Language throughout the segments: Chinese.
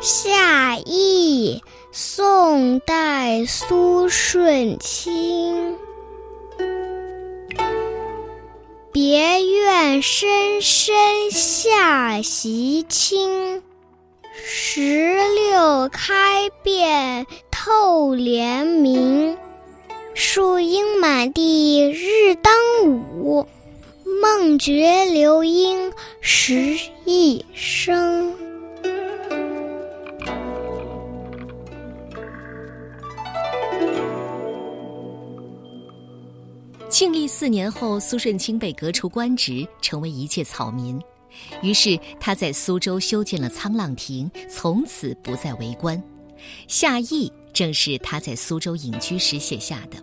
夏意，宋代苏舜钦。别院深深下席清，石榴开遍透帘明。树阴满地日当午，梦觉流莺时一声。庆历四年后，苏舜钦被革除官职，成为一介草民。于是他在苏州修建了沧浪亭，从此不再为官。夏意正是他在苏州隐居时写下的：“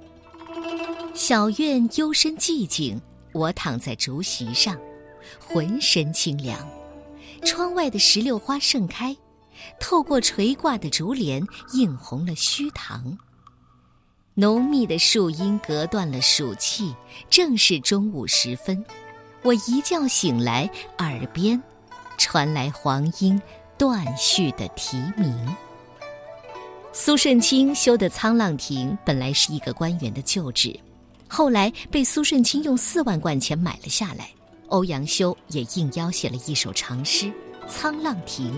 小院幽深寂静，我躺在竹席上，浑身清凉。窗外的石榴花盛开，透过垂挂的竹帘，映红了虚堂。”浓密的树荫隔断了暑气，正是中午时分，我一觉醒来，耳边传来黄莺断续的啼鸣。苏舜钦修的沧浪亭本来是一个官员的旧址，后来被苏舜钦用四万贯钱买了下来。欧阳修也应邀写了一首长诗《沧浪亭》，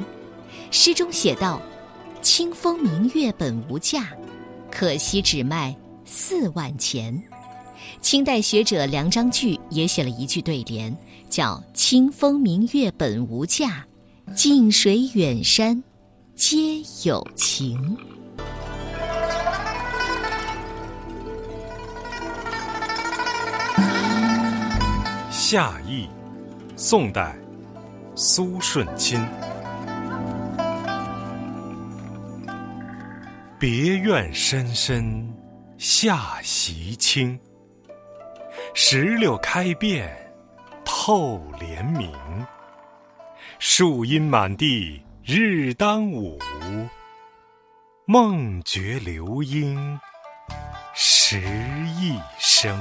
诗中写道：“清风明月本无价。”可惜只卖四万钱。清代学者梁章钜也写了一句对联，叫“清风明月本无价，近水远山皆有情”。夏意，宋代，苏舜钦。别院深深下席清，石榴开遍透帘明。树阴满地日当午，梦觉流莺时一声。